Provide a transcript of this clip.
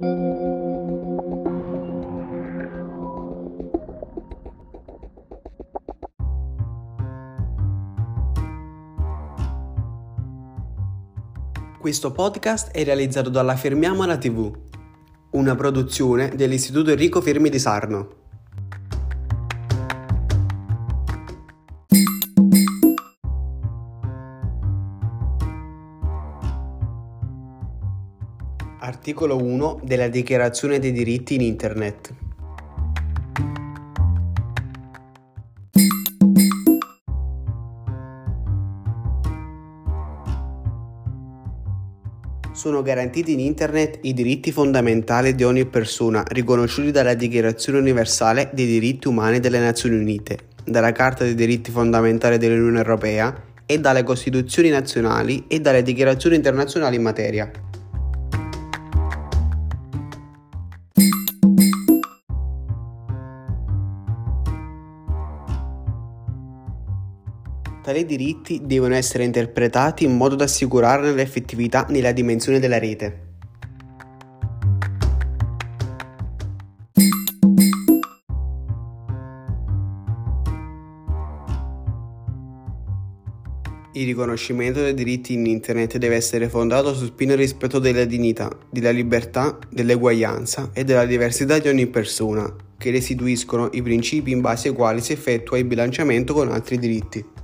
Questo podcast è realizzato dalla Fermiamola TV, una produzione dell'Istituto Enrico Fermi di Sarno. Articolo 1 della Dichiarazione dei diritti in Internet. Sono garantiti in Internet i diritti fondamentali di ogni persona riconosciuti dalla Dichiarazione universale dei diritti umani delle Nazioni Unite, dalla Carta dei diritti fondamentali dell'Unione Europea e dalle Costituzioni nazionali e dalle dichiarazioni internazionali in materia. Tali diritti devono essere interpretati in modo da assicurarne l'effettività nella dimensione della rete. Il riconoscimento dei diritti in Internet deve essere fondato sul pieno rispetto della dignità, della libertà, dell'eguaglianza e della diversità di ogni persona, che restituiscono i principi in base ai quali si effettua il bilanciamento con altri diritti.